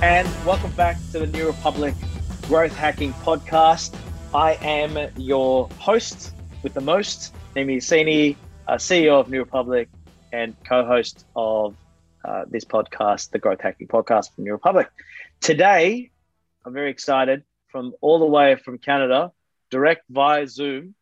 And welcome back to the New Republique Growth Hacking Podcast. I am your host with the most, Nima Yassini, uh, CEO of New Republique and co-host of uh, this podcast, the Growth Hacking Podcast from New Republique. Today, I'm very excited from all the way from Canada, direct via Zoom.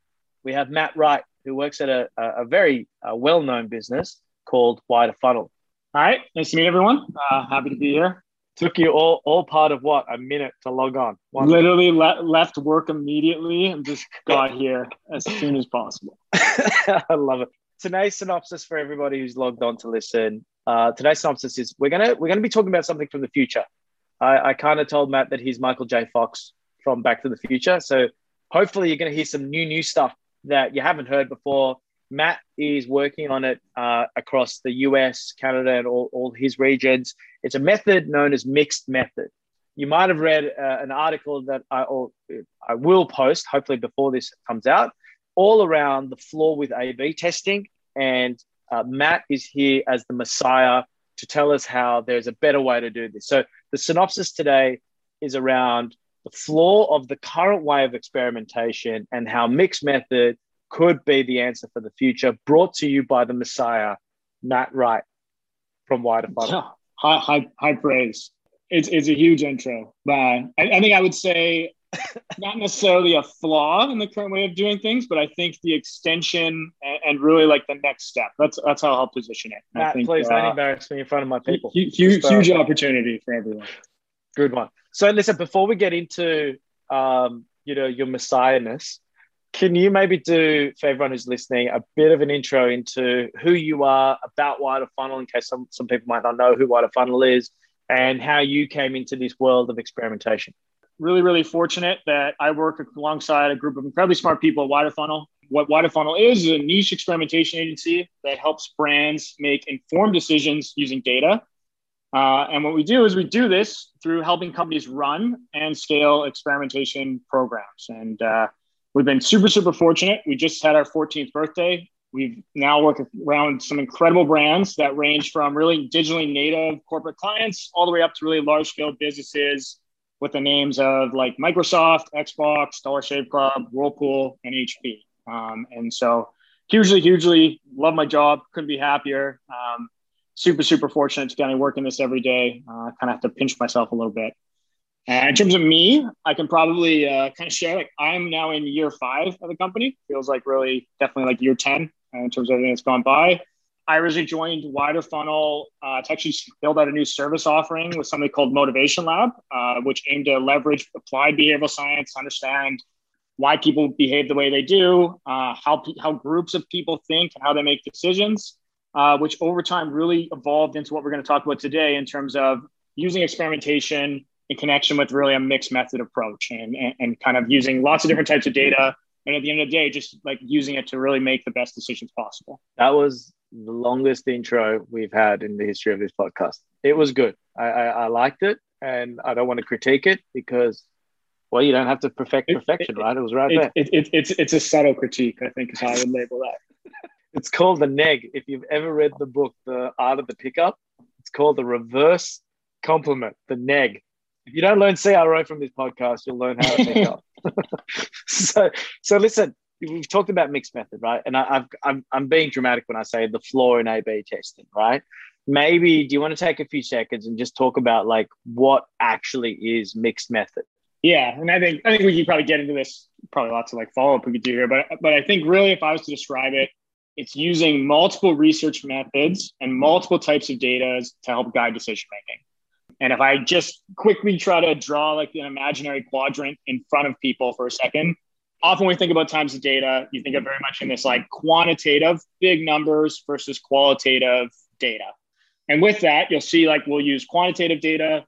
We have Matt Wright, who works at a, a very uh, well-known business called Wider Funnel. All right, nice to meet everyone. Uh, happy to be here. Took you all, all part of what a minute to log on. One Literally le- left work immediately and just got here as soon as possible. I love it. Today's synopsis for everybody who's logged on to listen. Uh, today's synopsis is we're gonna we're gonna be talking about something from the future. I, I kind of told Matt that he's Michael J. Fox from Back to the Future, so hopefully you're gonna hear some new new stuff that you haven't heard before. Matt is working on it uh, across the US, Canada, and all, all his regions. It's a method known as mixed method. You might have read uh, an article that I, or I will post, hopefully before this comes out, all around the flaw with A B testing. And uh, Matt is here as the messiah to tell us how there's a better way to do this. So the synopsis today is around the flaw of the current way of experimentation and how mixed method could be the answer for the future, brought to you by the Messiah, Matt Wright from Wider Funnel. High, high, high praise. It's, it's a huge intro. But I, I think I would say not necessarily a flaw in the current way of doing things, but I think the extension and, and really like the next step. That's that's how I'll position it. Matt, think, please uh, don't embarrass me in front of my people. Huge, huge, huge opportunity for everyone. Good one. So listen, before we get into um, you know your messiahness, can you maybe do for everyone who's listening a bit of an intro into who you are about Wider Funnel, in case some some people might not know who Wider Funnel is, and how you came into this world of experimentation? Really, really fortunate that I work alongside a group of incredibly smart people at Wider Funnel. What Wider Funnel is is a niche experimentation agency that helps brands make informed decisions using data. Uh, and what we do is we do this through helping companies run and scale experimentation programs. And uh, we've been super, super fortunate. We just had our 14th birthday. We've now worked around some incredible brands that range from really digitally native corporate clients all the way up to really large scale businesses with the names of like Microsoft, Xbox, Dollar Shave Club, Whirlpool, and HP. Um, and so hugely, hugely love my job. Couldn't be happier. Um, super, super fortunate to kind of work in this every day. Uh, kind of have to pinch myself a little bit. Uh, in terms of me, I can probably uh, kind of share like I'm now in year five of the company. Feels like really definitely like year 10 uh, in terms of everything that's gone by. I originally joined Wider Funnel uh, to actually build out a new service offering with something called Motivation Lab, uh, which aimed to leverage applied behavioral science, understand why people behave the way they do, uh, how, how groups of people think and how they make decisions, uh, which over time really evolved into what we're going to talk about today in terms of using experimentation in connection with really a mixed method approach and, and, and kind of using lots of different types of data and at the end of the day just like using it to really make the best decisions possible that was the longest intro we've had in the history of this podcast. It was good. I, I, I liked it, and I don't want to critique it because, well, you don't have to perfect perfection, it, right? It was right it, there. It, it, it's it's a subtle critique, I think, is how I would label that. it's called the neg. If you've ever read the book, The Art of the Pickup, it's called the reverse compliment, the neg. If you don't learn CRO from this podcast, you'll learn how to pick up. so, so listen, we've talked about mixed method, right? And I, have I'm I'm being dramatic when I say the flaw in A/B testing, right? Maybe do you want to take a few seconds and just talk about like what actually is mixed method? Yeah, and I think I think we could probably get into this. Probably lots of like follow up we could do here, but but I think really if I was to describe it, it's using multiple research methods and multiple types of data to help guide decision making. And if I just quickly try to draw like an imaginary quadrant in front of people for a second, often when we think about times of data, you think of very much in this like quantitative, big numbers versus qualitative data. And with that, you'll see like we'll use quantitative data,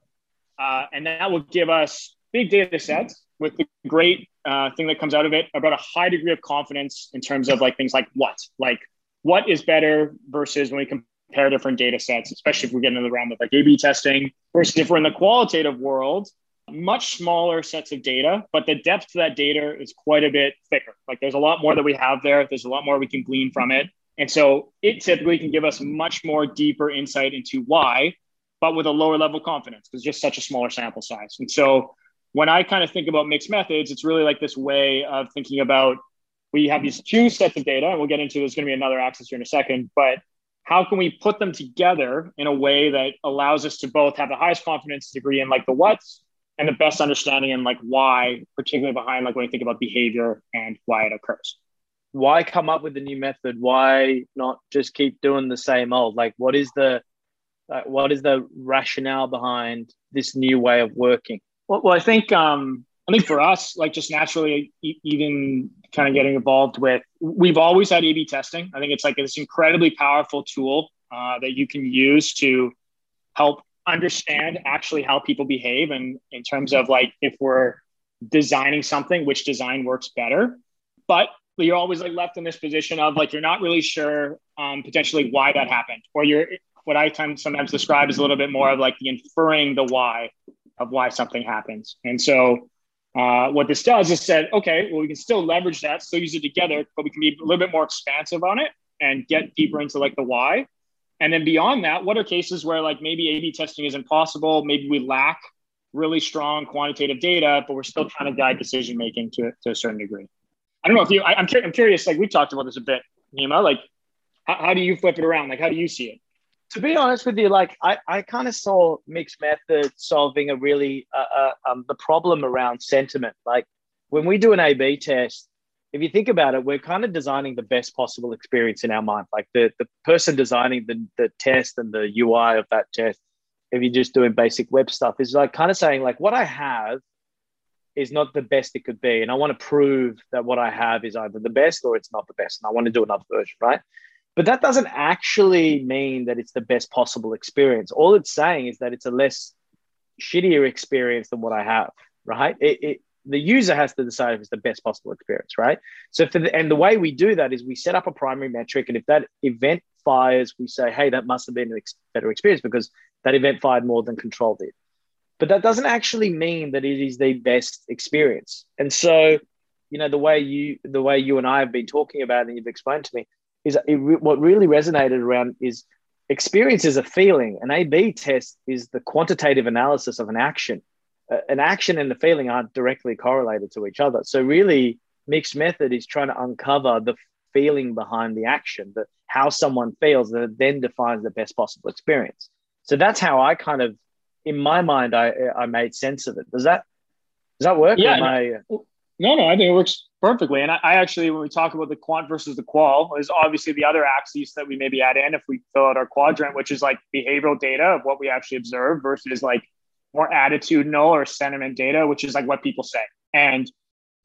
uh, and that will give us big data sets with the great uh, thing that comes out of it about a high degree of confidence in terms of like things like what, like what is better versus when we compare different data sets, especially if we get into the realm of like A/B testing versus if we're in the qualitative world, much smaller sets of data, but the depth of that data is quite a bit thicker. Like there's a lot more that we have there. There's a lot more we can glean from it. And so it typically can give us much more deeper insight into why, but with a lower level confidence because just such a smaller sample size. And so when I kind of think about mixed methods, it's really like this way of thinking about we have these two sets of data, and we'll get into there's going to be another axis here in a second, but how can we put them together in a way that allows us to both have the highest confidence degree in like the what's and the best understanding in like why, particularly behind like when you think about behavior and why it occurs why come up with a new method? Why not just keep doing the same old? Like, what is the uh, what is the rationale behind this new way of working? Well, well I think um, I think for us, like just naturally, even kind of getting involved with, we've always had A/B testing. I think it's like this incredibly powerful tool uh, that you can use to help understand actually how people behave, and in terms of like if we're designing something, which design works better. But you're always like left in this position of like you're not really sure um, potentially why that happened, or you're what I sometimes describe as a little bit more of like the inferring the why of why something happens. And so uh, what this does is said, okay, well, we can still leverage that, still use it together, but we can be a little bit more expansive on it and get deeper into like the why. And then beyond that, what are cases where like maybe A/B testing isn't possible? Maybe we lack really strong quantitative data, but we're still trying to guide decision making to, to a certain degree. I don't know if you, I, am I'm, I'm curious, like we talked about this a bit, Nima, like how, how do you flip it around? Like, how do you see it? To be honest with you, like I, I kind of saw mixed method solving a really, uh, uh, um, the problem around sentiment. Like when we do an A-B test, if you think about it, we're kind of designing the best possible experience in our mind. Like the, the person designing the, the test and the UI of that test, if you're just doing basic web stuff, is like kind of saying like what I have is not the best it could be. And I want to prove that what I have is either the best or it's not the best. And I want to do another version, right? But that doesn't actually mean that it's the best possible experience. All it's saying is that it's a less shittier experience than what I have, right? It, it, the user has to decide if it's the best possible experience, right? So for the, and the way we do that is we set up a primary metric, and if that event fires, we say, hey, that must have been a ex- better experience because that event fired more than control did but that doesn't actually mean that it is the best experience. And so, you know, the way you the way you and I have been talking about it and you've explained to me is it, what really resonated around is experience is a feeling. An A/B test is the quantitative analysis of an action. Uh, an action and the feeling aren't directly correlated to each other. So really, mixed method is trying to uncover the feeling behind the action, the how someone feels that then defines the best possible experience. So that's how I kind of in my mind, I I made sense of it. Does that does that work? Yeah. I, no, no, I think it works perfectly. And I, I, actually, when we talk about the quant versus the qual, is obviously the other axis that we maybe add in if we fill out our quadrant, which is like behavioral data of what we actually observe versus like more attitudinal or sentiment data, which is like what people say. And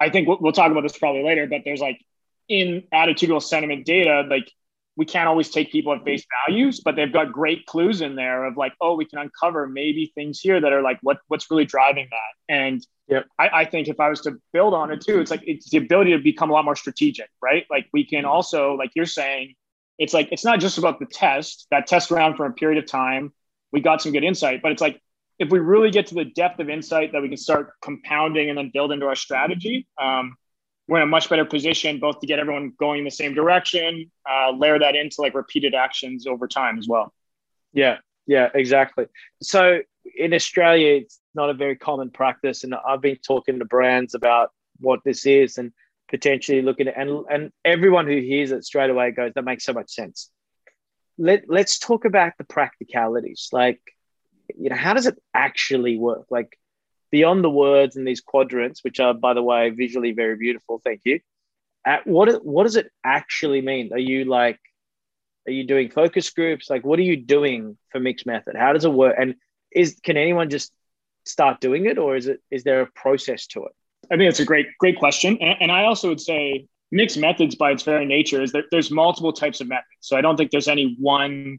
I think we'll, we'll talk about this probably later, but there's like in attitudinal sentiment data, like we can't always take people at face values, but they've got great clues in there of like, oh, we can uncover maybe things here that are like what what's really driving that. And yep. I, I think if I was to build on it too, it's like it's the ability to become a lot more strategic, right? Like we can also, like you're saying, it's like it's not just about the test, that test around for a period of time. We got some good insight, but it's like if we really get to the depth of insight that we can start compounding and then build into our strategy, um, we're in a much better position both to get everyone going in the same direction, uh, layer that into like repeated actions over time as well. Yeah, yeah, exactly. So in Australia, it's not a very common practice, and I've been talking to brands about what this is and potentially looking at and and everyone who hears it straight away goes, "That makes so much sense." Let Let's talk about the practicalities. Like, you know, how does it actually work? Like, beyond the words in these quadrants, which are, by the way, visually very beautiful. Thank you. At what what does it actually mean? Are you like, are you doing focus groups? Like, what are you doing for mixed method? How does it work? And is can anyone just start doing it, or is it is there a process to it? I think it's a great great question, and, and I also would say mixed methods by its very nature is that there's multiple types of methods. So I don't think there's any one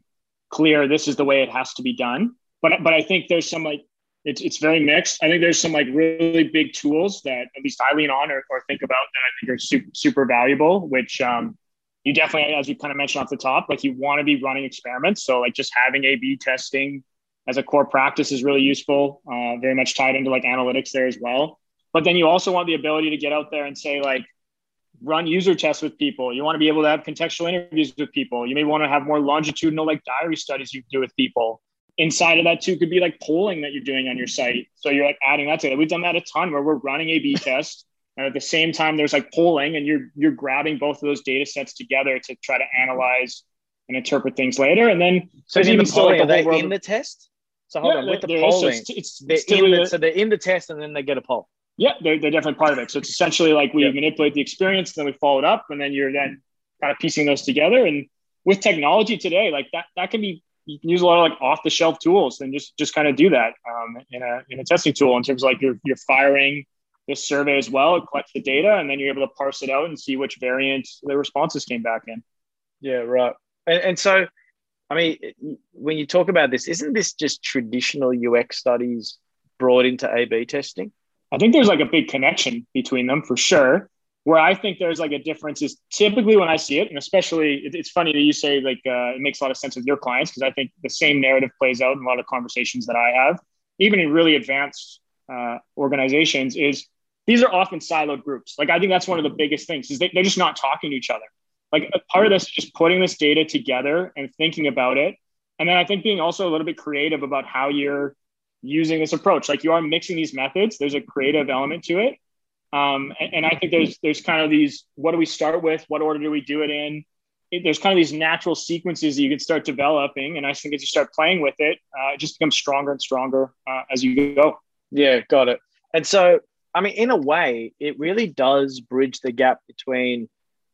clear this is the way it has to be done. But but I think there's some like it's it's very mixed. I think there's some like really big tools that at least I lean on or, or think about that I think are super super valuable. Which um, you definitely, as you kind of mentioned off the top, like you want to be running experiments. So like just having A/B testing as a core practice is really useful. Uh, very much tied into like analytics there as well. But then you also want the ability to get out there and say like run user tests with people. You want to be able to have contextual interviews with people. You may want to have more longitudinal like diary studies you do with people. Inside of that too could be like polling that you're doing on your site. So you're like adding that to it. We've done that a ton where we're running A/B tests. And at the same time, there's like polling, and you're you're grabbing both of those data sets together to try to analyze and interpret things later. And then so even the polling, like the are they in the test? So hold yeah, on, with the polling, it's, it's, they're in the, so they're in the test, and then they get a poll. Yeah, they're, they're definitely part of it. So it's essentially like we yeah. manipulate the experience, then we follow it up, and then you're then kind of piecing those together. And with technology today, like that, that can be you can use a lot of like off the shelf tools and just just kind of do that um, in a in a testing tool in terms of like you're you're firing this survey as well. It collects the data, and then you're able to parse it out and see which variant the responses came back in. Yeah, right. And, and so, I mean, when you talk about this, isn't this just traditional UX studies brought into A/B testing? I think there's like a big connection between them for sure. Where I think there's like a difference is typically when I see it, and especially it's funny that you say like uh, it makes a lot of sense with your clients because I think the same narrative plays out in a lot of conversations that I have, even in really advanced uh, organizations. Is these are often siloed groups. Like I think that's one of the biggest things is they, they're just not talking to each other. Like part of this is just putting this data together and thinking about it, and then I think being also a little bit creative about how you're using this approach. Like you are mixing these methods. There's a creative element to it. Um, and, and, I think there's there's kind of these what do we start with? What order do we do it in? It, there's kind of these natural sequences that you can start developing. And I think as you start playing with it, uh, it just becomes stronger and stronger uh, as you go. Yeah, got it. And so, I mean, in a way, it really does bridge the gap between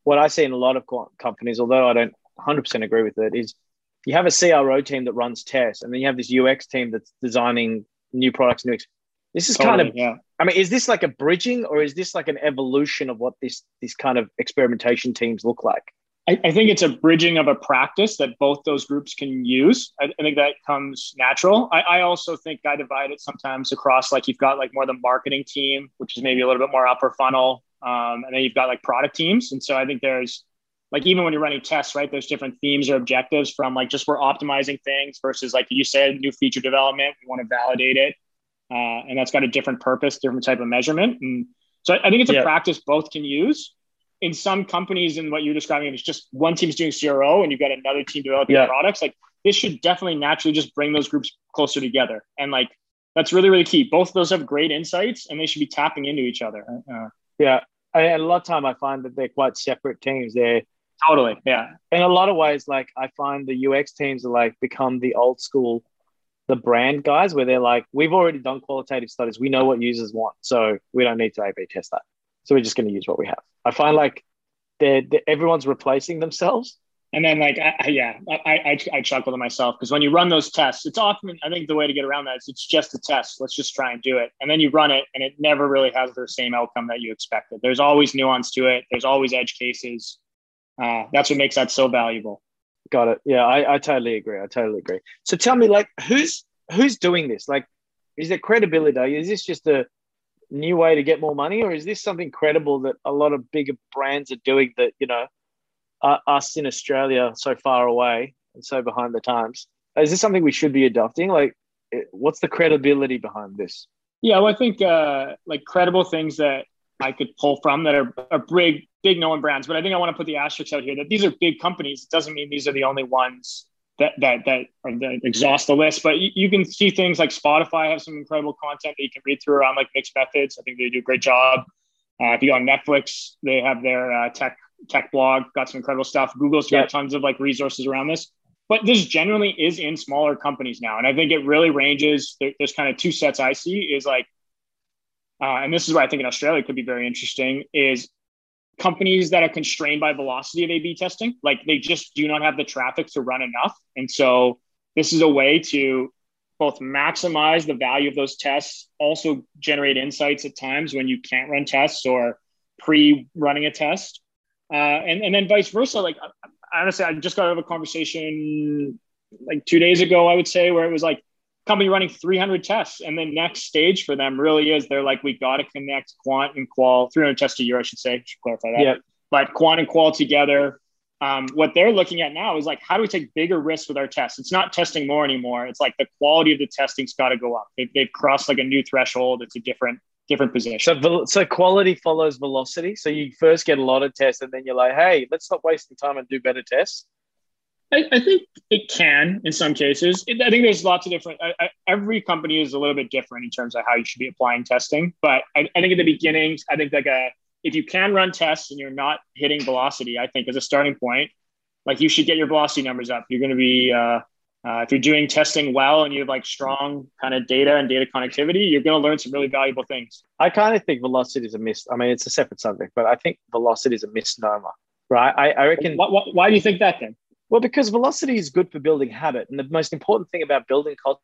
what I see in a lot of companies, although I don't 100% agree with it, is you have a CRO team that runs tests, and then you have this UX team that's designing new products, new. This is totally, kind of, yeah. I mean, is this like a bridging, or is this like an evolution of what this this kind of experimentation teams look like? I, I think it's a bridging of a practice that both those groups can use. I, I think that comes natural. I, I also think I divide it sometimes across like you've got like more the marketing team, which is maybe a little bit more upper funnel, um, and then you've got like product teams. And so I think there's like even when you're running tests, right? There's different themes or objectives from like just we're optimizing things versus like you said, new feature development. We want to validate it, uh, and that's got a different purpose, different type of measurement. And so I think it's a yeah. practice both can use. In some companies, and what you're describing it's just one team's doing CRO and you've got another team developing yeah. products. Like this should definitely naturally just bring those groups closer together, and like that's really really key. Both of those have great insights, and they should be tapping into each other. Uh, yeah, I, a lot of time I find that they're quite separate teams. They're Totally. Yeah. In a lot of ways, like I find the UX teams are like become the old school, the brand guys where they're like, we've already done qualitative studies. We know what users want. So we don't need to A B test that. So we're just going to use what we have. I find like they're, they're everyone's replacing themselves. And then like, I, yeah, I, I, I chuckle to myself because when you run those tests, it's often, I think the way to get around that is it's just a test. Let's just try and do it. And then you run it and it never really has the same outcome that you expected. There's always nuance to it. There's always edge cases uh, that's what makes that so valuable. Got it. Yeah, I, I totally agree. I totally agree. So tell me, like, who's who's doing this? Like, is there credibility? Is this just a new way to get more money, or is this something credible that a lot of bigger brands are doing that you know uh, us in Australia so far away and so behind the times? Is this something we should be adopting? Like, what's the credibility behind this? Yeah, well, I think uh, like credible things that I could pull from that are, are big, big known brands. But I think I want to put the asterisks out here that these are big companies. It doesn't mean these are the only ones that that that, are, that exhaust the list. But you, you, can see things like Spotify have some incredible content that you can read through around like mixed methods. I think they do a great job. Uh, if you go on Netflix, they have their uh, tech tech blog, got some incredible stuff. Google's got tons of like resources around this. But this generally is in smaller companies now, and I think it really ranges. There, there's kind of two sets I see is like uh, and this is why I think in Australia could be very interesting, is companies that are constrained by velocity of A/B testing, like they just do not have the traffic to run enough, and so this is a way to both maximize the value of those tests, also generate insights at times when you can't run tests or pre-running a test, uh, and and then vice versa. Like honestly, I just got out of a conversation like two days ago, I would say, where it was like company running 300 tests. And the next stage for them really is they're like, we got to connect quant and qual, 300 tests a year, I should say, should clarify that. Yeah. But quant and qual together, Um, what they're looking at now is like, how do we take bigger risks with our tests? It's not testing more anymore. It's like the quality of the testing's got to go up. They've, they've crossed like a new threshold. It's a different different position. So, so quality follows velocity. So you first get a lot of tests, and then you're like, hey, let's stop wasting time and do better tests. I, I think it can in some cases. It, I think there's lots of different. I, I, every company is a little bit different in terms of how you should be applying testing. But I, think at the beginning, I think like a if you can run tests and you're not hitting velocity, I think as a starting point, like you should get your velocity numbers up. You're going to be uh, uh, if you're doing testing well and you have like strong kind of data and data connectivity, you're going to learn some really valuable things. I kind of think velocity is a mis. I mean, it's a separate subject, but I think velocity is a misnomer, right? I, I reckon. Why, why, why do you think that then? Well, because velocity is good for building habit, and the most important thing about building culture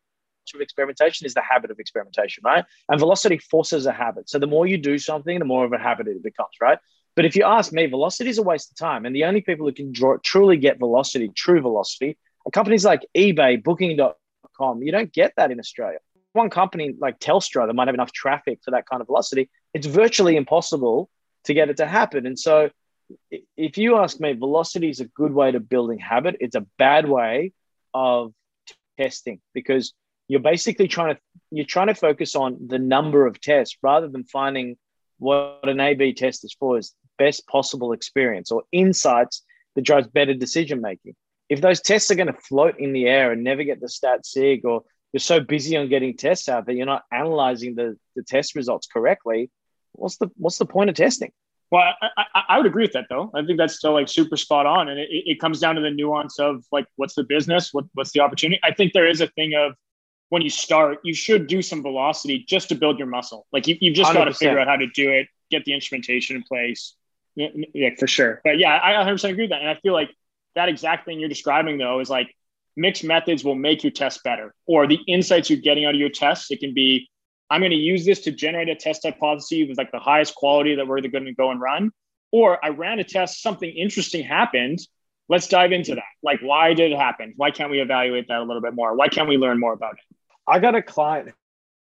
of experimentation is the habit of experimentation, right? And velocity forces a habit. So the more you do something, the more of a habit it becomes, right? But if you ask me, velocity is a waste of time, and the only people who can draw, truly get velocity, true velocity, companies like eBay, Booking.com, you don't get that in Australia. One company like Telstra that might have enough traffic for that kind of velocity, it's virtually impossible to get it to happen. And so, if you ask me, velocity is a good way to building habit. It's a bad way of testing because you're basically trying to you're trying to focus on the number of tests rather than finding what an A/B test is for is best possible experience or insights that drives better decision making if those tests are going to float in the air and never get the stat sig or you're so busy on getting tests out that you're not analyzing the, the test results correctly what's the what's the point of testing well I, I, I would agree with that though. I think that's still like super spot on and it, it comes down to the nuance of like what's the business? What, what's the opportunity? I think there is a thing of when you start you should do some velocity just to build your muscle. Like you, you've just got to figure out how to do it get the instrumentation in place. Yeah, yeah for sure. But yeah i 100% agree with that and i feel like that exact thing you're describing though is like mixed methods will make your test better or the insights you're getting out of your tests it can be i'm going to use this to generate a test hypothesis with like the highest quality that we're going to go and run or i ran a test something interesting happened. Let's dive into that. Like why did it happen? Why can't we evaluate that a little bit more? Why can't we learn more about it? I got a client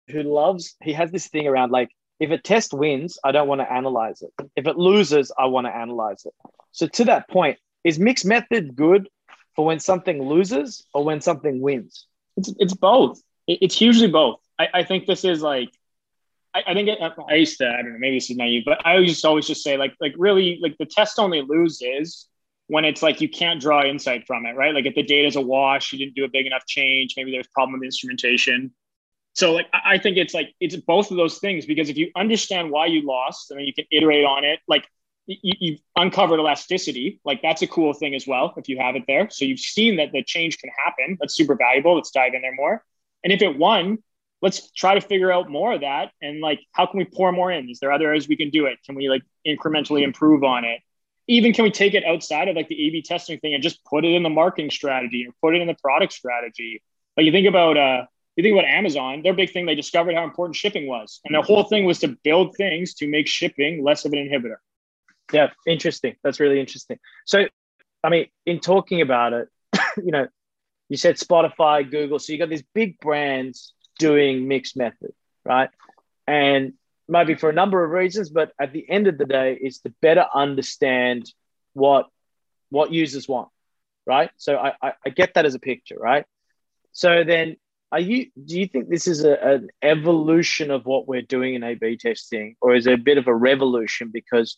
who loves he has this thing around like if a test wins i don't want to analyze it. If it loses i want to analyze it. So to that point is mixed method good for when something loses or when something wins? It's, it's both. It's usually both. I, I think this is like, I, I think it, I used to, I don't know, maybe this is naive, but I to always just say like, like really like the test only loses when it's like you can't draw insight from it, right? Like if the data is a wash, you didn't do a big enough change, maybe there's problem with instrumentation. So like I think it's like it's both of those things because if you understand why you lost and then you can iterate on it, like you, have uncovered elasticity. Like that's a cool thing as well if you have it there. So you've seen that the change can happen. That's super valuable. Let's dive in there more. And if it won, let's try to figure out more of that. And like, how can we pour more in? Is there other areas we can do it? Can we like incrementally improve on it? Even can we take it outside of like the A/B testing thing and just put it in the marketing strategy or put it in the product strategy? Like you think about uh, you think about Amazon, their big thing they discovered how important shipping was, and the whole thing was to build things to make shipping less of an inhibitor. Yeah, interesting. That's really interesting. So, I mean, in talking about it, you know, you said Spotify, Google. So you got these big brands doing mixed method, right? And maybe for a number of reasons, but at the end of the day, it's to better understand what what users want, right? So I, I, I get that as a picture, right? So then are you do you think this is a, an evolution of what we're doing in A/B testing, or is it a bit of a revolution because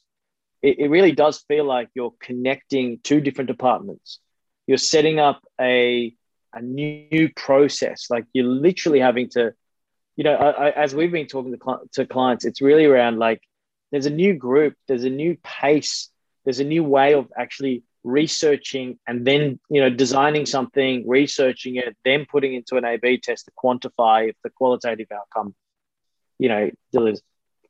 it, it really does feel like you're connecting two different departments. You're setting up a a new process. Like you're literally having to, you know, I, I, as we've been talking to, to clients, it's really around like there's a new group, there's a new pace, there's a new way of actually researching and then you know designing something, researching it, then putting into an A/B test to quantify if the qualitative outcome, you know, delivers.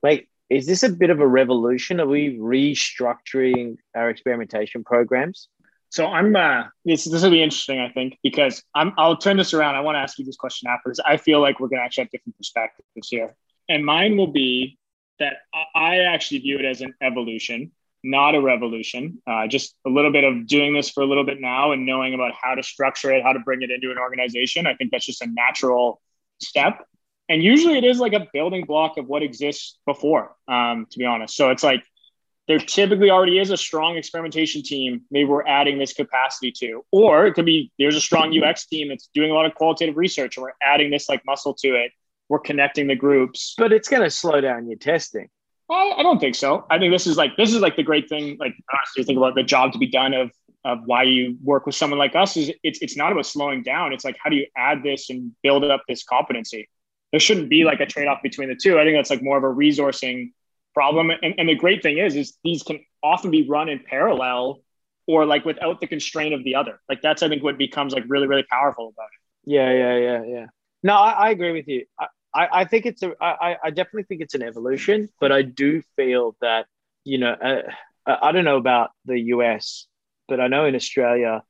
Like is this a bit of a revolution? Are we restructuring our experimentation programs? So I'm uh, this this will be interesting, I think, because I'm I'll turn this around. I want to ask you this question afterwards. I feel like we're gonna actually have different perspectives here. And mine will be that I actually view it as an evolution, not a revolution. Uh, just a little bit of doing this for a little bit now and knowing about how to structure it, how to bring it into an organization. I think that's just a natural step and usually it is like a building block of what exists before um, to be honest so it's like there typically already is a strong experimentation team maybe we're adding this capacity to. Or it could be there's a strong ux team that's doing a lot of qualitative research and we're adding this like muscle to it. We're connecting the groups. But it's going to slow down your testing. I, I, don't think so. I think this is like this is like the great thing like honestly think about the job to be done of of why you work with someone like us is it's it's not about slowing down. It's like how do you add this and build up this competency? There shouldn't be like a trade-off between the two. I think that's like more of a resourcing problem. And, and the great thing is, is these can often be run in parallel or like without the constraint of the other. Like that's, I think, what becomes like really, really powerful about it. Yeah, yeah, yeah, yeah. No, I, I agree with you. I, I, I think it's a, I, I definitely think it's an evolution, but I do feel that, you know, uh, I don't know about the US, but I know in Australia,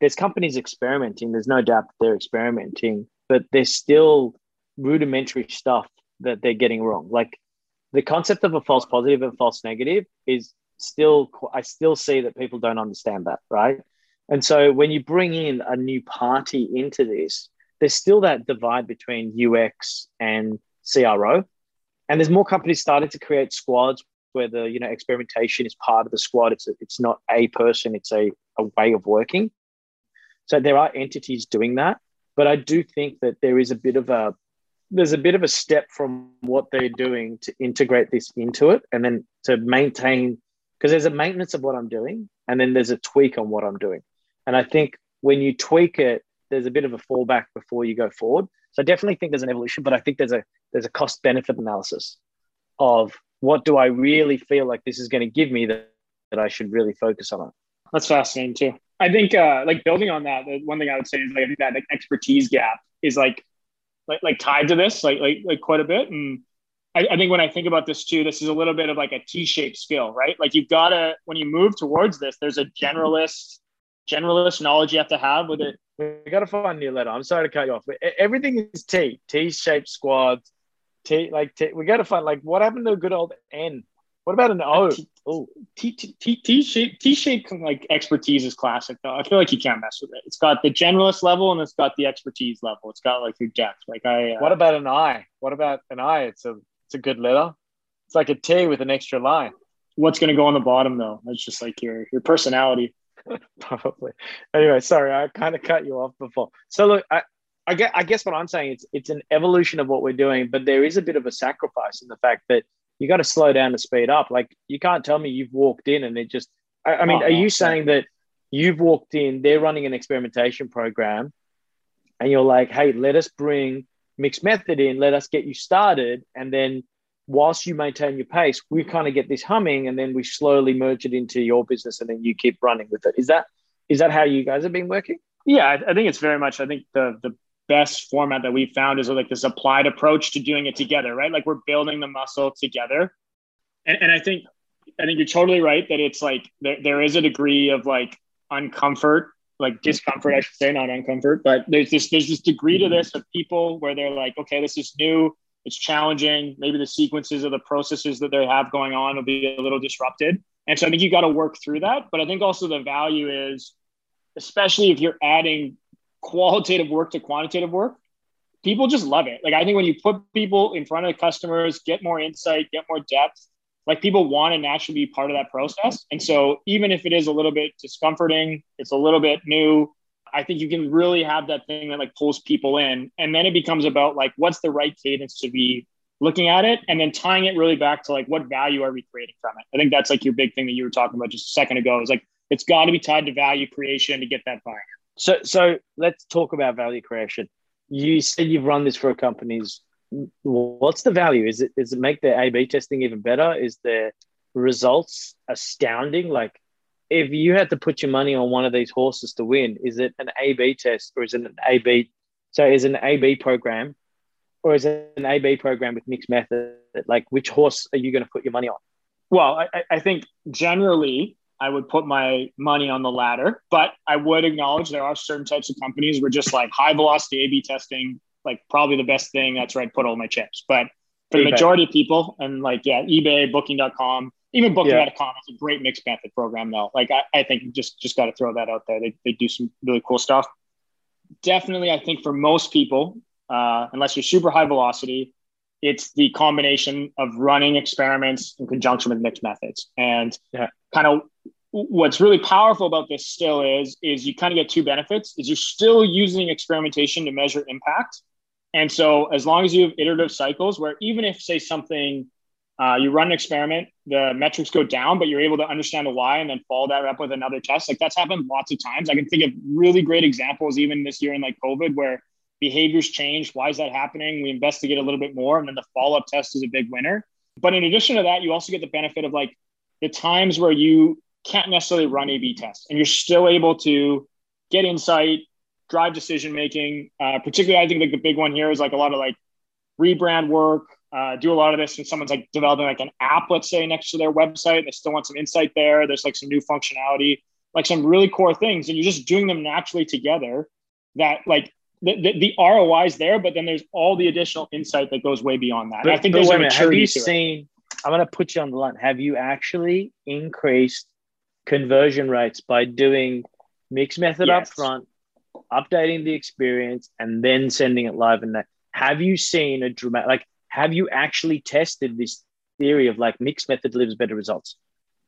there's companies experimenting. There's no doubt they're experimenting, but there's still rudimentary stuff that they're getting wrong. Like the concept of a false positive and false negative is still i still see that people don't understand that right? And so when you bring in a new party into this there's still that divide between ux and cro and there's more companies starting to create squads where the you know experimentation is part of the squad. It's a, it's not a person it's a, a way of working. So there are entities doing that. But i do think that there is a bit of a there's a bit of a step from what they're doing to integrate this into it and then to maintain because there's a maintenance of what I'm doing and then there's a tweak on what I'm doing. And I think when you tweak it, there's a bit of a fallback before you go forward. So I definitely think there's an evolution, but I think there's a there's a cost benefit analysis of what do I really feel like this is going to give me that, that I should really focus on. That's fascinating too. I think uh, like building on that, the one thing I would say is like I think that like, expertise gap is like like like tied to this like like like quite a bit. And I, I think when I think about this too, this is a little bit of like a T-shaped skill, right? Like you've got to when you move towards this, there's a generalist generalist knowledge you have to have with it. We got to find new letter. I'm sorry to cut you off. But everything is T, T-shaped squads. T like T. We got to find like what happened to a good old N. What about an O? Oh, T T T T shape T shape like expertise is classic though. I feel like you can't mess with it. It's got the generalist level and it's got the expertise level. It's got like your depth. Like I. Uh, what about an I? What about an I? It's a it's a good letter. It's like a T with an extra line. What's going to go on the bottom though? It's just like your your personality. Probably. Anyway, sorry, I kind of cut you off before. So look, I, I guess, I guess what I'm saying it's it's an evolution of what we're doing, but there is a bit of a sacrifice in the fact that you got to slow down to speed up. Like you can't tell me you've walked in and it just. I, I mean, oh, are you saying that you've walked in? They're running an experimentation program, and you're like, "Hey, let us bring mixed method in. Let us get you started, and then." Whilst you maintain your pace, we kind of get this humming, and then we slowly merge it into your business, and then you keep running with it. Is that is that how you guys have been working? Yeah, I, I think it's very much. I think the the best format that we've found is like this applied approach to doing it together, right? Like we're building the muscle together. And, and I think I think you're totally right that it's like there, there is a degree of like uncomfort, like discomfort, I should say, not uncomfort, but there's this there's this degree to this of people where they're like, okay, this is new, it's challenging. Maybe the sequences of the processes that they have going on will be a little disrupted. And so I think you got to work through that. But I think also the value is, especially if you're adding qualitative work to quantitative work, people just love it. Like I think when you put people in front of the customers, get more insight, get more depth, like people want to naturally be part of that process. And so even if it is a little bit discomforting, it's a little bit new, I think you can really have that thing that like pulls people in. And then it becomes about like what's the right cadence to be looking at it and then tying it really back to like what value are we creating from it. I think that's like your big thing that you were talking about just a second ago is like it's got to be tied to value creation to get that buy. So, so let's talk about value creation. You said you've run this for companies. What's the value? Is it is it make their A/B testing even better? Is the results astounding? Like, if you had to put your money on one of these horses to win, is it an A/B test or is it an A/B? So, is an A/B program, or is it an A/B program with mixed method? Like, which horse are you going to put your money on? Well, I, I think generally I would put my money on the latter, but I would acknowledge there are certain types of companies where just like high velocity A B testing, like probably the best thing. That's where I'd put all my chips. But for eBay. the majority of people, and like, yeah, eBay, booking.com, even booking.com yeah. is a great mixed method program though. Like, I, I think just, just got to throw that out there. They, they do some really cool stuff. Definitely, I think for most people, uh, unless you're super high velocity, it's the combination of running experiments in conjunction with mixed methods. And yeah. kind of what's really powerful about this still is is you kind of get two benefits is you're still using experimentation to measure impact and so as long as you have iterative cycles where even if say something uh, you run an experiment the metrics go down but you're able to understand the why and then follow that up with another test like that's happened lots of times i can think of really great examples even this year in like covid where behaviors change why is that happening we investigate a little bit more and then the follow-up test is a big winner but in addition to that you also get the benefit of like the times where you can't necessarily run A/B tests, and you're still able to get insight, drive decision making. Uh, particularly, I think like the big one here is like a lot of like rebrand work. Uh, do a lot of this when someone's like developing like an app, let's say, next to their website. They still want some insight there. There's like some new functionality, like some really core things, and you're just doing them naturally together. That like the, the, the ROI is there, but then there's all the additional insight that goes way beyond that. But, I think there's wait a minute, have you to it. I'm going to put you on the line. Have you actually increased conversion rates by doing mixed method Yes. up front, updating the experience, and then sending it live? And that have you seen a dramatic? Like, have you actually tested this theory of like mixed method delivers better results?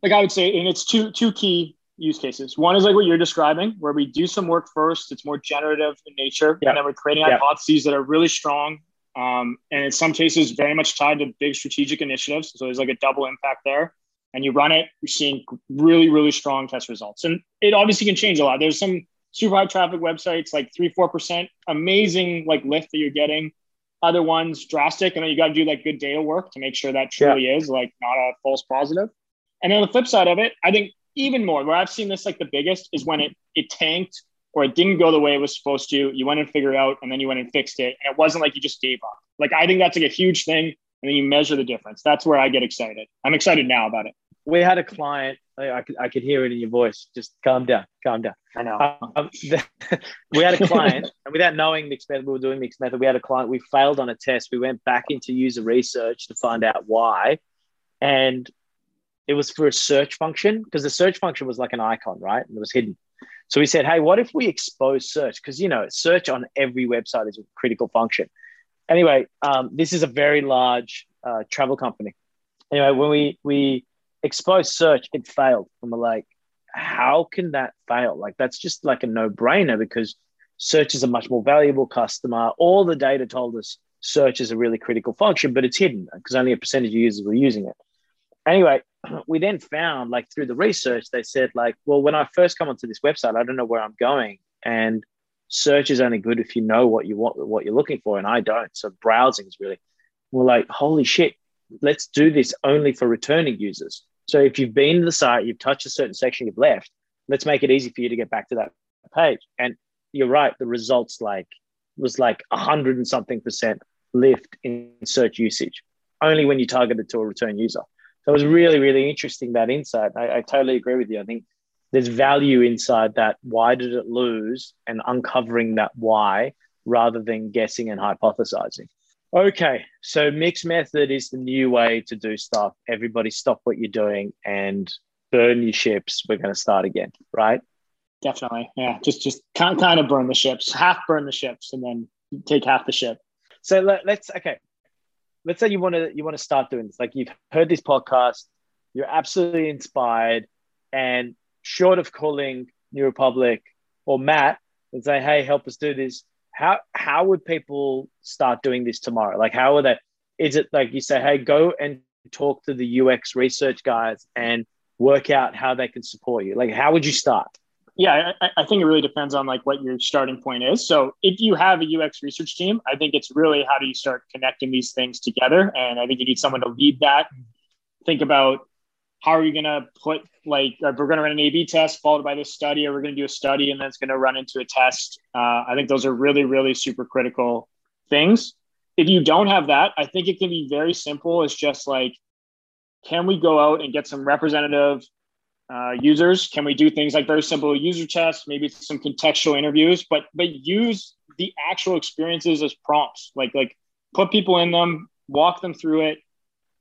like I would say, and it's two two key use cases. One is like what you're describing, where we do some work first. It's more generative in nature, Yeah. and then we're creating Yeah. hypotheses that are really strong, um, and in some cases, very much tied to big strategic initiatives. So there's like a double impact there. And you run it, you're seeing really, really strong test results, and it obviously can change a lot. There's some super high traffic websites, like three, four percent, amazing like lift that you're getting. Other ones drastic, and then you got to do like good data work to make sure that truly is like not a false positive. And then on the flip side of it, I think even more where I've seen this like the biggest is when it it tanked or it didn't go the way it was supposed to. You went and figured it out, and then you went and fixed it, and it wasn't like you just gave up. Like I think that's like a huge thing, and then you measure the difference. That's where I get excited. I'm excited now about it. We had a client. I, could, I could hear it in your voice. Just calm down, calm down. I know. Um, we had a client, and without knowing mixed method, we were doing mixed method. We had a client. We failed on a test. We went back into user research to find out why, and it was for a search function because the search function was like an icon, right? And it was hidden. So we said, hey, what if we expose search? Because you know, search on every website is a critical function. Anyway, um, this is a very large uh, travel company. Anyway, when we we exposed search, it failed, and we're like, how can that fail? Like that's just like a no brainer because search is a much more valuable customer. All the data told us search is a really critical function, but it's hidden because only a percentage of users were using it. Anyway, we then found like through the research, they said like, well, when I first come onto this website, I don't know where I'm going, and search is only good if you know what you want, what you're looking for, and I don't. So browsing is really. We're like, holy shit, let's do this only for returning users. So if you've been to the site, you've touched a certain section, you've left, let's make it easy for you to get back to that page. And you're right, the results like was like a hundred and something percent lift in search usage, only when you target it to a return user. It was really, really interesting that insight. I, I totally agree with you. I think there's value inside that. Why did it lose? And uncovering that why rather than guessing and hypothesizing. Okay, so mixed method is the new way to do stuff. Everybody stop what you're doing and burn your ships. We're going to start again, right? Definitely, yeah. Just just kind kind of burn the ships, half burn the ships, and then take half the ship. So let, let's okay. Let's say you want to you want to start doing this. Like you've heard this podcast, you're absolutely inspired, and short of calling New Republique or Matt and say, "Hey, help us do this," how how would people start doing this tomorrow? Like, how are they? Is it like you say, "Hey, go and talk to the UX research guys and work out how they can support you"? Like, how would you start? Yeah, I, I think it really depends on like what your starting point is. So if you have a UX research team, I think it's really how do you start connecting these things together, and I think you need someone to lead that. Think about how are you going to put like we're going to run an A/B test followed by this study, or we're going to do a study and then it's going to run into a test. Uh, I think those are really, really super critical things. If you don't have that, I think it can be very simple. It's just like, can we go out and get some representative uh, users? Can we do things like very simple user tests, maybe some contextual interviews, but but use the actual experiences as prompts, like like put people in them, walk them through it.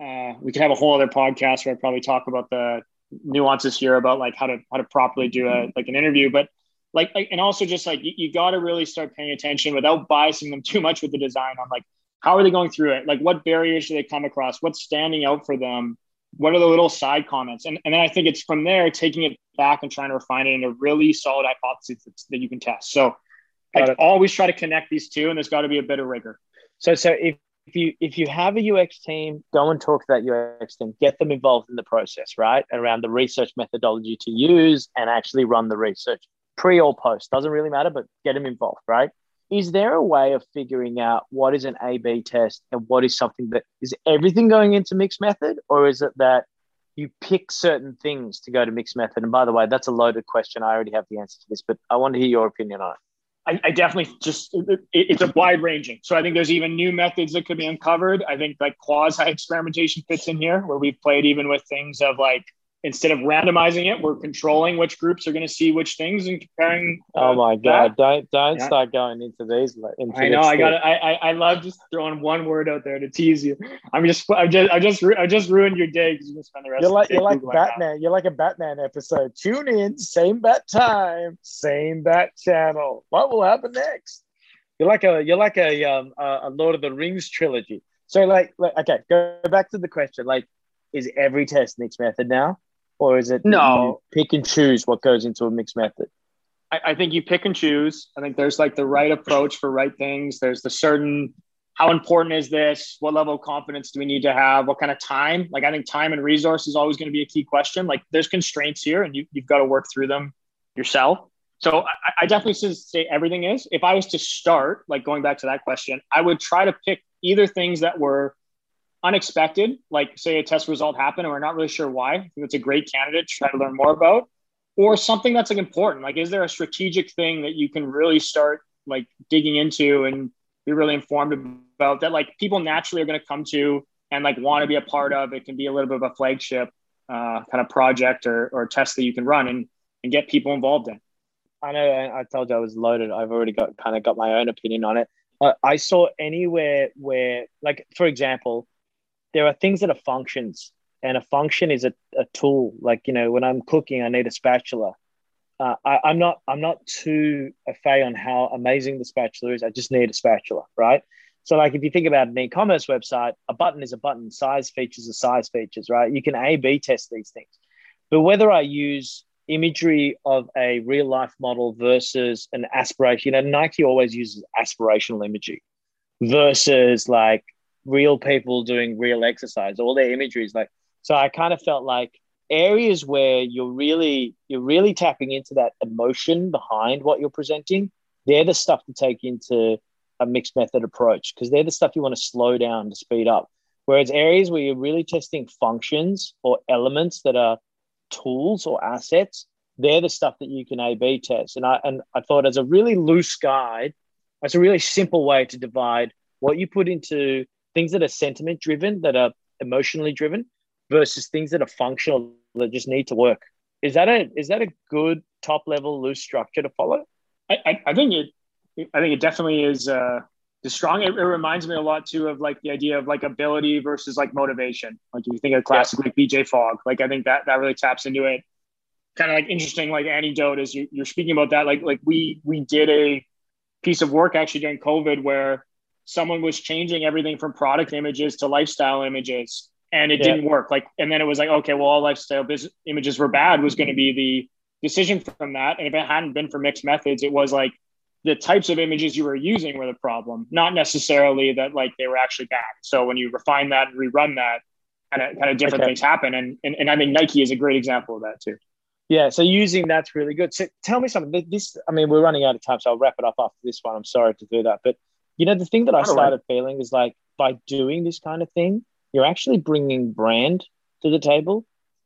Uh, we could have a whole other podcast where I probably talk about the nuances here about like how to how to properly do a like an interview, but like, like and also just like you, you got to really start paying attention without biasing them too much with the design on like how are they going through it? Like what barriers do they come across? What's standing out for them? What are the little side comments? And, and then I think it's from there taking it back and trying to refine it in a really solid hypothesis that you can test. So I always try to connect these two, and there's got to be a bit of rigor. So, so if, if you if you have a UX team, go and talk to that UX team, get them involved in the process, right? Around the research methodology to use and actually run the research, pre or post, doesn't really matter, but get them involved, right? Is there a way of figuring out what is an A B test and what is something that is everything going into mixed method, or is it that you pick certain things to go to mixed method? And by the way, that's a loaded question. I already have the answer to this, but I want to hear your opinion on it. I, I definitely just it, it's a wide ranging. So I think there's even new methods that could be uncovered. I think like quasi experimentation fits in here, where we've played even with things of like instead of randomizing it, we're controlling which groups are going to see which things and comparing. Uh, oh my god! That. Don't don't yeah. start going into these. Into I know. I got. I, I I love just throwing one word out there to tease you. I'm just. I just. I just. I just ruined your day because you spend the rest. You're like. you're like Batman. You're like a Batman episode. Tune in. Same bat time. Same bat channel. What will happen next? You're like a. You're like a um a Lord of the Rings trilogy. So like, like okay, go back to the question. Like, is every test mixed method now? Or is it no pick and choose what goes into a mixed method? I, I, think you pick and choose. I think there's like the right approach for right things. There's the certain how important is this? What level of confidence do we need to have? What kind of time? Like I think time and resource is always going to be a key question. Like there's constraints here, and you, you've got to work through them yourself. So I, I definitely say everything is. If I was to start, like going back to that question, I would try to pick either things that were unexpected, like say a test result happened and we're not really sure why. It's a great candidate to try to learn more about, or something that's like important. Like, is there a strategic thing that you can really start like digging into and be really informed about that? Like people naturally are going to come to and like want to be a part of. It can be a little bit of a flagship uh, kind of project or, or test that you can run and, and get people involved in. I know I told you I was loaded. I've already got kind of got my own opinion on it. Uh, I saw anywhere where, like, for example, there are things that are functions and a function is a, a tool. Like you know when i'm cooking i need a spatula. Uh, I, i'm not i'm not too afraid on how amazing the spatula is. I just need a spatula right? So like if you think about an e-commerce website a button is a button. Size features are size features right? You can a b test these things. But whether i use imagery of a real life model versus an aspiration you know nike always uses aspirational imagery versus like real people doing real exercise. All their imagery is like so. I kind of felt like areas where you're really you're really tapping into that emotion behind what you're presenting. They're the stuff to take into a mixed method approach because they're the stuff you want to slow down to speed up. Whereas areas where you're really testing functions or elements that are tools or assets, they're the stuff that you can A/B test. And I and I thought as a really loose guide, it's a really simple way to divide what you put into things that are sentiment driven, that are emotionally driven, versus things that are functional that just need to work. Is that a is that a good top level loose structure to follow? I, I, I think it I think it definitely is uh the strong it, it, reminds me a lot too of like the idea of like ability versus like motivation. Like if you think of classic yeah. like BJ Fogg, like I think that that really taps into it. Kind of like interesting like anecdote as you, you're speaking about that. Like like we we did a piece of work actually during COVID where someone was changing everything from product images to lifestyle images and it yeah. didn't work like and then it was like okay well all lifestyle images were bad was going to be the decision from that and if it hadn't been for mixed methods it was like the types of images you were using were the problem not necessarily that like they were actually bad so when you refine that and rerun that kind of kind of different okay. things happen and, and and i think nike is a great example of that too yeah, so using that's really good. So tell me something. This, I mean, we're running out of time, so I'll wrap it up after this one. I'm sorry to do that, but you know, the thing that I started feeling is like by doing this kind of thing, you're actually bringing brand to the table.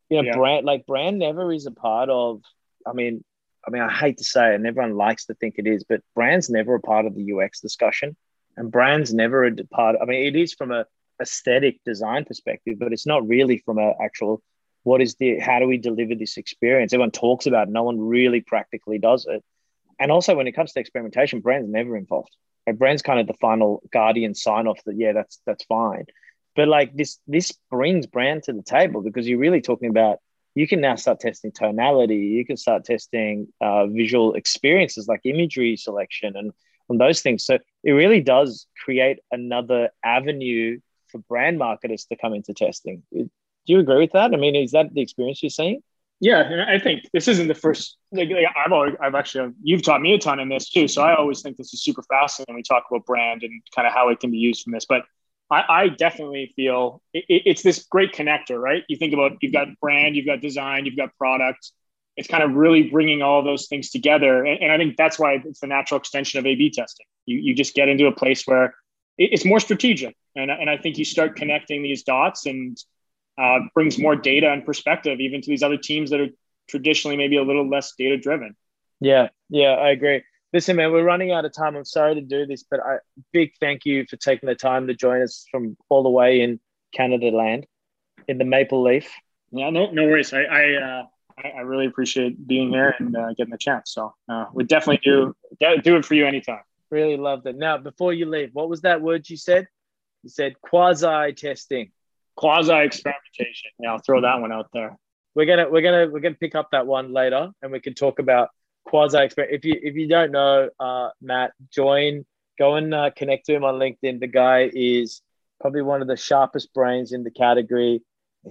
You know, yeah. brand like brand never is a part of. I mean, I mean, I hate to say it, and everyone likes to think it is, but brand's never a part of the UX discussion, and brand's never a part. I mean, it is from a aesthetic design perspective, but it's not really from a actual what is the how do we deliver this experience? Everyone talks about it, no one really practically does it. And also when it comes to experimentation, brand's never involved. Like brand's kind of the final guardian sign off that yeah, that's that's fine. But like this this brings brand to the table because you're really talking about you can now start testing tonality, you can start testing uh, visual experiences like imagery selection and and those things. So it really does create another avenue for brand marketers to come into testing. Do you agree with that? I mean, is that the experience you're seeing? Yeah, and I think this isn't the first. Like, like I've I've actually, you've taught me a ton in this too. So I always think this is super fascinating. When we talk about brand and kind of how it can be used from this, but I, I definitely feel it, it's this great connector, right? You think about you've got brand, you've got design, you've got product. It's kind of really bringing all those things together, and, and I think that's why it's the natural extension of A/B testing. You you just get into a place where it's more strategic, and and I think you start connecting these dots and uh, brings more data and perspective even to these other teams that are traditionally maybe a little less data driven. Yeah, yeah, I agree. Listen, man, we're running out of time. I'm sorry to do this, but I big thank you for taking the time to join us from all the way in Canada land in the Maple Leaf. Yeah, no, no worries. I I, uh, I, really appreciate being here and uh, getting the chance. So uh, we definitely do do it for you anytime. Really loved it. Now, before you leave, what was that word you said? You said quasi testing quasi experimentation. Yeah, I'll throw that one out there. We're gonna we're gonna we're gonna pick up that one later, and we can talk about quasi experiment. If you if you don't know uh, Matt, join go and uh, connect to him on LinkedIn. The guy is probably one of the sharpest brains in the category.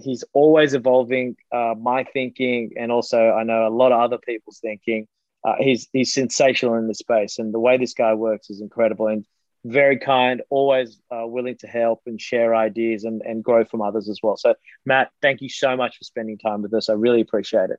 He's always evolving uh, my thinking, and also I know a lot of other people's thinking. Uh, he's he's sensational in the space, and the way this guy works is incredible. And very kind, always uh, willing to help and share ideas and, and grow from others as well. So, Matt, thank you so much for spending time with us. I really appreciate it.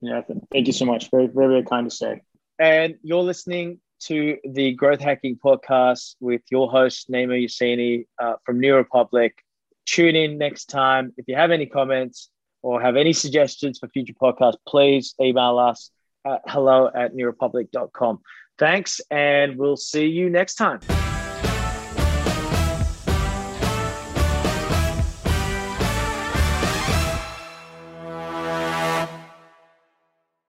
Yeah, thank you so much. Very, very, very kind to say. And you're listening to the Growth Hacking Podcast with your host, Nima Yassini uh, from New Republique. Tune in next time. If you have any comments or have any suggestions for future podcasts, please email us at hello at newrepublique.com. Thanks, and we'll see you next time.